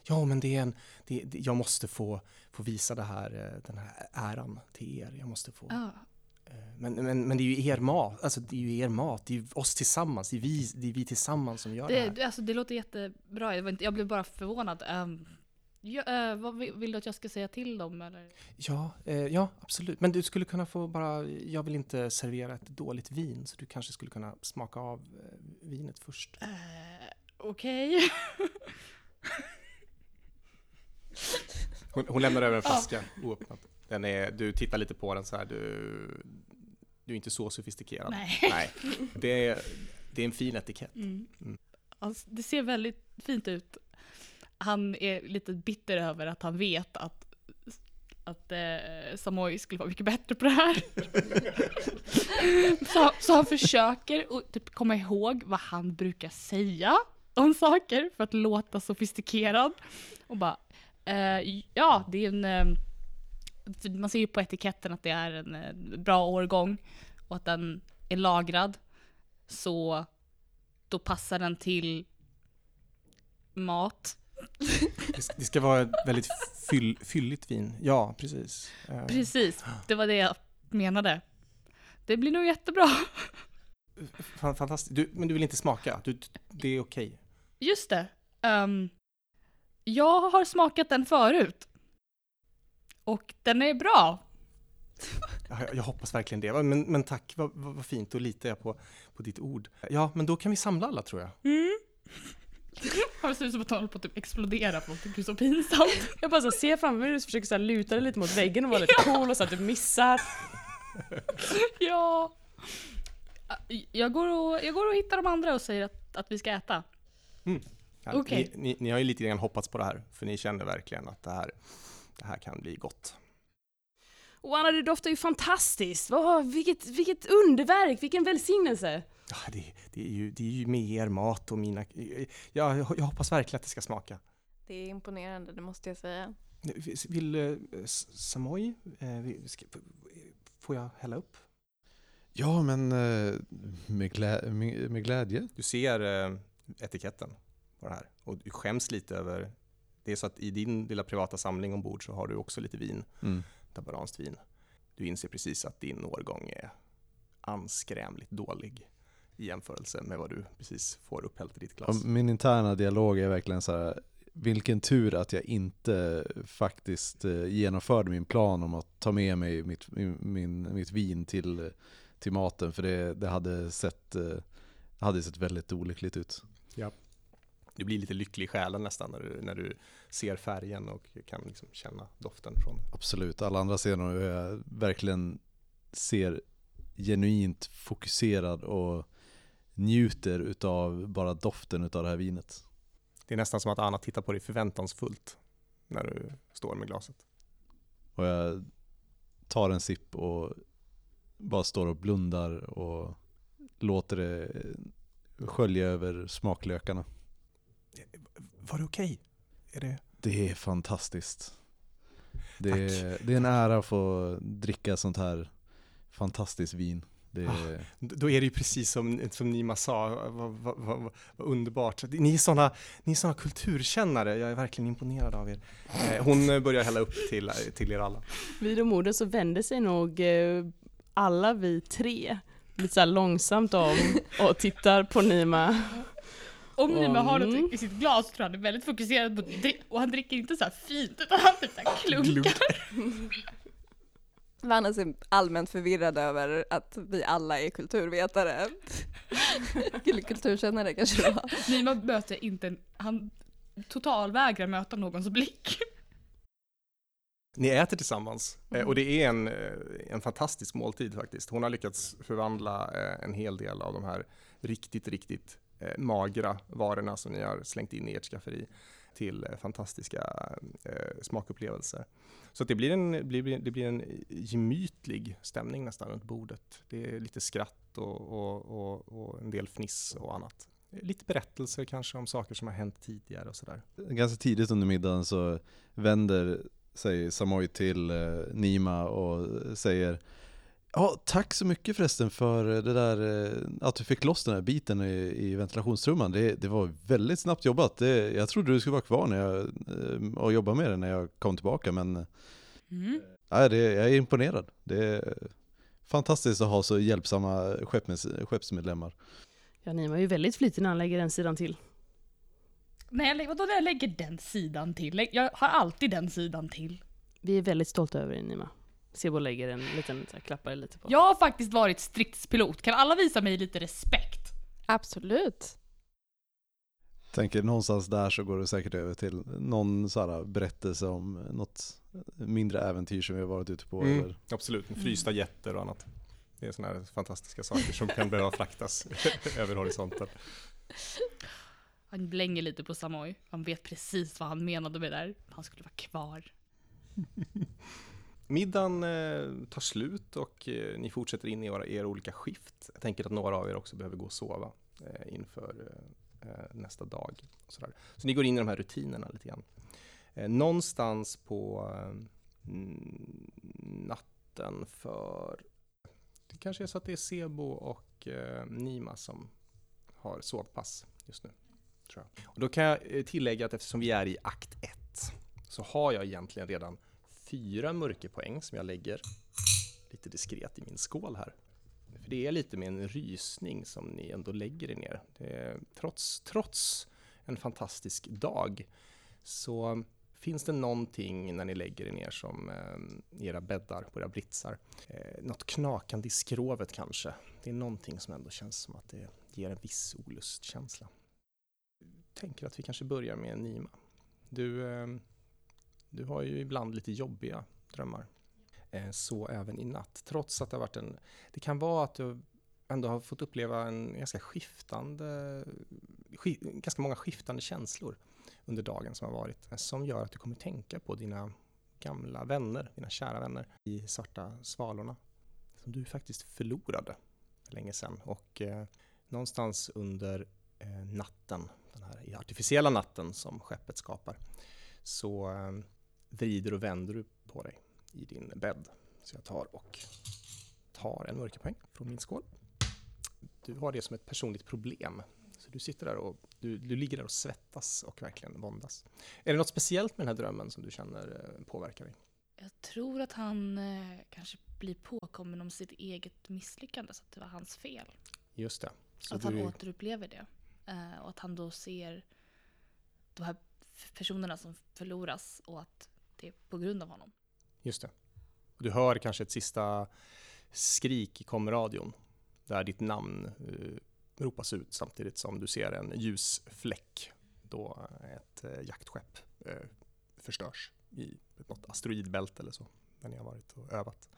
Ja, men det är en, det, det, jag måste få, få visa det här, den här äran till er. Jag måste få. Ja. eh, Men, men, men det är ju er mat, alltså det är ju er mat, det är ju oss tillsammans, det är vi, det är vi tillsammans som gör det, Det, här. alltså, det låter jättebra, jag, var inte, jag blev bara förvånad. Um, ja, eh, vad vill, vill du att jag ska säga till dem? Eller? Ja, eh, ja, absolut. Men du skulle kunna få bara, jag vill inte servera ett dåligt vin, så du kanske skulle kunna smaka av eh, vinet först. Eh, Okej. Hon, hon lämnar över en flaska oöppnad. Den är, du tittar lite på den så här, du, du är inte så sofistikerad. Nej. Nej, det är, det är en fin etikett. Mm. Mm. Alltså, det ser väldigt fint ut. Han är lite bitter över att han vet att, att eh, Samoy skulle vara mycket bättre på det här. så, så han försöker att typ komma ihåg vad han brukar säga om saker för att låta sofistikerad. Och bara, eh, ja det är en... Eh, man ser ju på etiketten att det är en eh, bra årgång och att den är lagrad. Så då passar den till mat. Det, ska- vara ett väldigt fyll, fylligt vin. Ja, precis. Eh, Precis, det var det jag menade. Det blir nog jättebra. fan- Fantastiskt. Du, men du vill inte smaka? Du, det är okej? Just det. ehm, jag har smakat den förut. Och den är bra. Jag, jag hoppas verkligen det. Men, men tack, vad, vad, fint. Då litar jag på, på ditt ord. Ja, men då kan vi samla alla tror jag. Han ser ut som att han håller på att typ explodera för någonting, det är så pinsamt. Jag bara så ser framför mig hur du försöker så här luta dig lite mot väggen och vara lite cool och så att du missar. Ja. Jag går, och, jag går och hittar de andra och säger att, att vi ska äta. Ja, Okej. Ni, ni, ni har ju lite grann hoppats på det här, för ni känner verkligen att det här, det här kan bli gott. Och Anna, det doftar ju fantastiskt! Wow, vilket, vilket underverk, vilken välsignelse! Ja, det, det, är ju, det är ju med er mat och mina... Ja, jag, jag hoppas verkligen att det ska smaka. Det är imponerande, det måste jag säga. Vill uh, Samoy, eh, får jag hälla upp? Ja, men eh, med, glä- med, med glädje. Du ser eh, etiketten på det här och du skäms lite över... Det är så att i din lilla privata samling ombord så har du också lite vin, Mm. tabaranskt vin. Du inser precis att din årgång är anskrämligt dålig i jämförelse med vad du precis får upphällt i ditt glas. Min interna dialog är verkligen så här, vilken tur att jag inte faktiskt eh, genomförde min plan om att ta med mig mitt, min, mitt vin till, till maten, för det, det hade sett, eh, hade sett väldigt olyckligt ut. Du blir lite lycklig i själen nästan när du, när du ser färgen och kan liksom känna doften från Absolut, alla andra ser nog hur jag verkligen ser genuint fokuserad och njuter utav bara doften utav det här vinet. Det är nästan som att Anna tittar på dig förväntansfullt när du står med glaset. Och jag tar en sipp och bara står och blundar och låter det skölja över smaklökarna. Var det okej? Är det... Det är fantastiskt. Det är, det är en ära att få dricka sånt här fantastiskt vin. Det är, Då är det ju precis som, som Nima sa, vad, vad, vad, vad underbart. Ni är såna, ni är såna kulturkännare, jag är verkligen imponerad av er. Eh, Hon börjar hälla upp till, till er alla. Vid de orden så vänder sig nog eh, alla vi tre lite så här långsamt om och tittar på Nima. Om Nima har Mm. något i sitt glas tror jag han är väldigt fokuserad på att dri- och han dricker inte så här fint utan han typ så klunkar. Vanna är allmänt förvirrad över att vi alla är kulturvetare. Eller kulturkännare kanske det var. Nima möter inte en, han totalvägrar möta någons blick. Ni äter tillsammans eh, och det är en, eh, en fantastisk måltid faktiskt. Hon har lyckats förvandla eh, en hel del av de här riktigt, riktigt magra varorna som ni har slängt in i ert skafferi till eh, fantastiska eh, smakupplevelser. Så att det, blir en, blir- det blir en gemytlig stämning nästan runt bordet. Det är lite skratt och, och, och, och en del fniss och annat. Lite berättelser kanske om saker som har hänt tidigare och sådär. ganska tidigt under middagen så vänder sig Samoy till eh, Nima och säger Ja, tack så mycket förresten för det där eh, att du fick loss den här biten i, i ventilationstrumman. Det, det var väldigt snabbt jobbat. Det, jag trodde du skulle vara kvar när jag, eh, och jobba med det när jag kom tillbaka men Mm. ja, det, jag är imponerad. Det är fantastiskt att ha så hjälpsamma skeppsmedlemmar. Ja, Nima är ju väldigt flitig när han lägger den sidan till. Nej, vadå när jag lägger den sidan till? Jag har alltid den sidan till. Vi är väldigt stolta över dig Nima. Sebo lägger en liten, så här, klappar lite på. Jag har faktiskt varit stridspilot. Kan alla visa mig lite respekt? Absolut. Tänker någonstans där så går det säkert över till någon så här berättelse om något mindre äventyr som vi har varit ute på. Mm. Eller, Absolut, frysta jätter och annat. Det är sådana här fantastiska saker som kan behöva fraktas över horisonten. Han blänger lite på Samoy. Han vet precis vad han menade med det där. Han skulle vara kvar. Middagen eh, tar slut och eh, ni fortsätter in i era, era olika skift. Jag tänker att några av er också behöver gå och sova eh, inför eh, eh, nästa dag. Och sådär. Så ni går in i de här rutinerna lite grann. Eh, någonstans på eh, natten för... Det kanske är så att det är Sebo och eh, Nima som har sovpass just nu. Tror jag. Och då kan jag eh, tillägga att eftersom vi är i akt 1 så har jag egentligen redan fyra mörkerpoäng som jag lägger lite diskret i min skål här. För det är lite med en rysning som ni ändå lägger er ner. Det är, trots, trots en fantastisk dag så Finns det någonting när ni lägger er ner som eh, era bäddar på era britsar? Eh, något knakande i skrovet kanske? Det är någonting som ändå känns som att det ger en viss olustkänsla. Jag tänker att vi kanske börjar med Nima. Du, eh, du har ju ibland lite jobbiga drömmar. Eh, så även i natt, trots att det har varit en... Det kan vara att du ändå har fått uppleva en ganska skiftande, sk, ganska många skiftande känslor under dagen som har varit, eh, som gör att du kommer tänka på dina gamla vänner, dina kära vänner i Svarta Svalorna, som du faktiskt förlorade för länge sedan. Och eh, någonstans under eh, natten, den här artificiella natten som skeppet skapar, så eh, vrider och vänder du på dig i din bädd. Så jag tar och tar en mörkerpoäng från min skål. Du har det som ett personligt problem. Så du sitter där och du, du ligger där och svettas och verkligen våndas. Är det något speciellt med den här drömmen som du känner eh, påverkar dig? Jag tror att han eh, kanske blir påkommen om sitt eget misslyckande, så att det var hans fel. Just det. Så att du, han återupplever det. Eh, och att han då ser de här personerna som förloras och att det är på grund av honom. Just det. Du hör kanske ett sista skrik i komradion där ditt namn eh, ropas ut samtidigt som du ser en ljusfläck då ett eh, jaktskepp eh, förstörs i något asteroidbälte eller så, Där ni har varit och övat.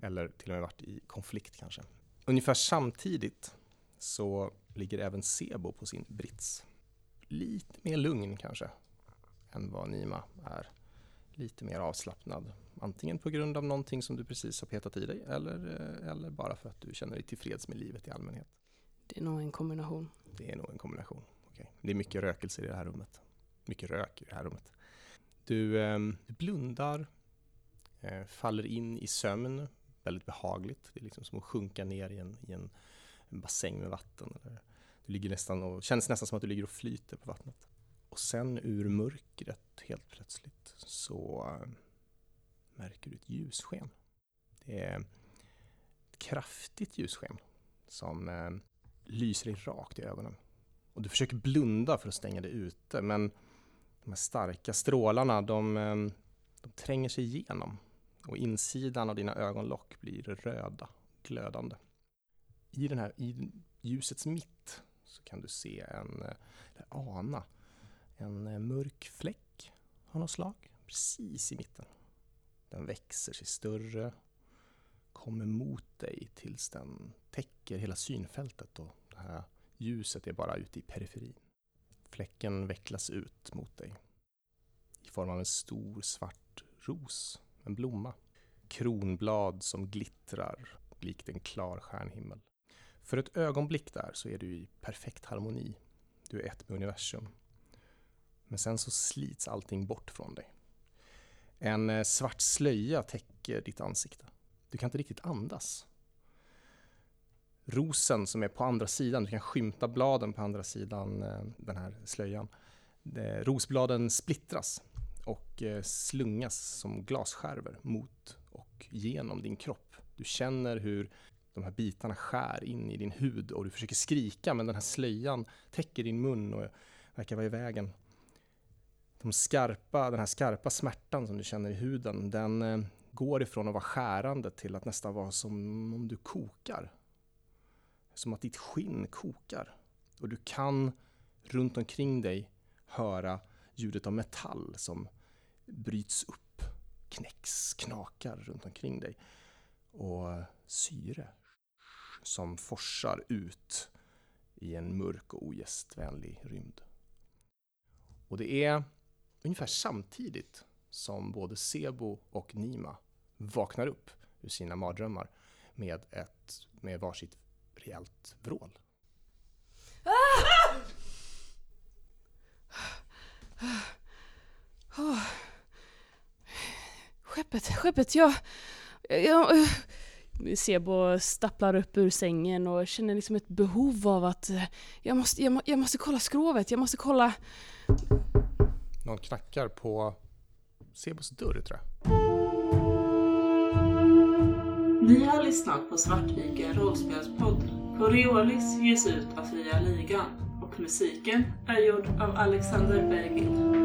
Eller till och med varit i konflikt kanske. Ungefär samtidigt så ligger även Sebo på sin brits. Lite mer lugn kanske än vad Nima är. Lite mer avslappnad. Antingen på grund av någonting som du precis har petat i dig eller, eh, eller bara för att du känner dig tillfreds med livet i allmänhet. Det är nog en kombination. Det är nog en kombination. Okej. Det är mycket rökelse i det här rummet. Mycket rök i det här rummet. Du, eh, du blundar, eh, faller in i sömn, väldigt behagligt. Det är liksom som att sjunka ner i en, i en, en bassäng med vatten. Eller, du ligger nästan och, känns nästan som att du ligger och flyter på vattnet. Och sen ur mörkret helt plötsligt så eh, märker du ett ljussken. Det är ett kraftigt ljussken som eh, lyser dig rakt i ögonen. Och du försöker blunda för att stänga det ute, men de här starka strålarna, de, eh, de tränger sig igenom. Och insidan av dina ögonlock blir röda, glödande. I, den här, I ljusets mitt så kan du se en, eller ana, en eh, mörk fläck av något slag, precis i mitten. Den växer sig större, kommer mot dig tills den täcker hela synfältet och det här ljuset är bara ute i periferin. Fläcken vecklas ut mot dig i form av en stor svart ros, en blomma. Kronblad som glittrar likt en klar stjärnhimmel. För ett ögonblick där så är du i perfekt harmoni. Du är ett med universum. Men sen så slits allting bort från dig. En eh, svart slöja täcker ditt ansikte. Du kan inte riktigt andas. Rosen som är på andra sidan, du kan skymta bladen på andra sidan eh, den här slöjan. Rosbladen splittras och eh, slungas som glasskärvor mot och genom din kropp. Du känner hur de här bitarna skär in i din hud och du försöker skrika men den här slöjan täcker din mun och verkar vara i vägen. De skarpa, den här skarpa smärtan som du känner i huden, den eh, går ifrån att vara skärande till att nästan vara som om du kokar. Som att ditt skinn kokar. Och du kan runt omkring dig höra ljudet av metall som bryts upp, knäcks, knakar runt omkring dig. Och syre som forsar ut i en mörk och ogästvänlig rymd. Och det är ungefär samtidigt som både Sebo och Nima vaknar upp ur sina mardrömmar med, ett, med varsitt rejält vrål. Oh. Skeppet, skeppet, jag... jag Sebo stapplar upp ur sängen och känner liksom ett behov av att eh, jag måste, jag, jag måste kolla skrovet, jag måste kolla... Någon knackar på Sebos dörr tror jag. Ni har lyssnat på Svartviken rollspelspodd. Coriolis ges ut av Fria Ligan och musiken är gjord av Alexander Bergil.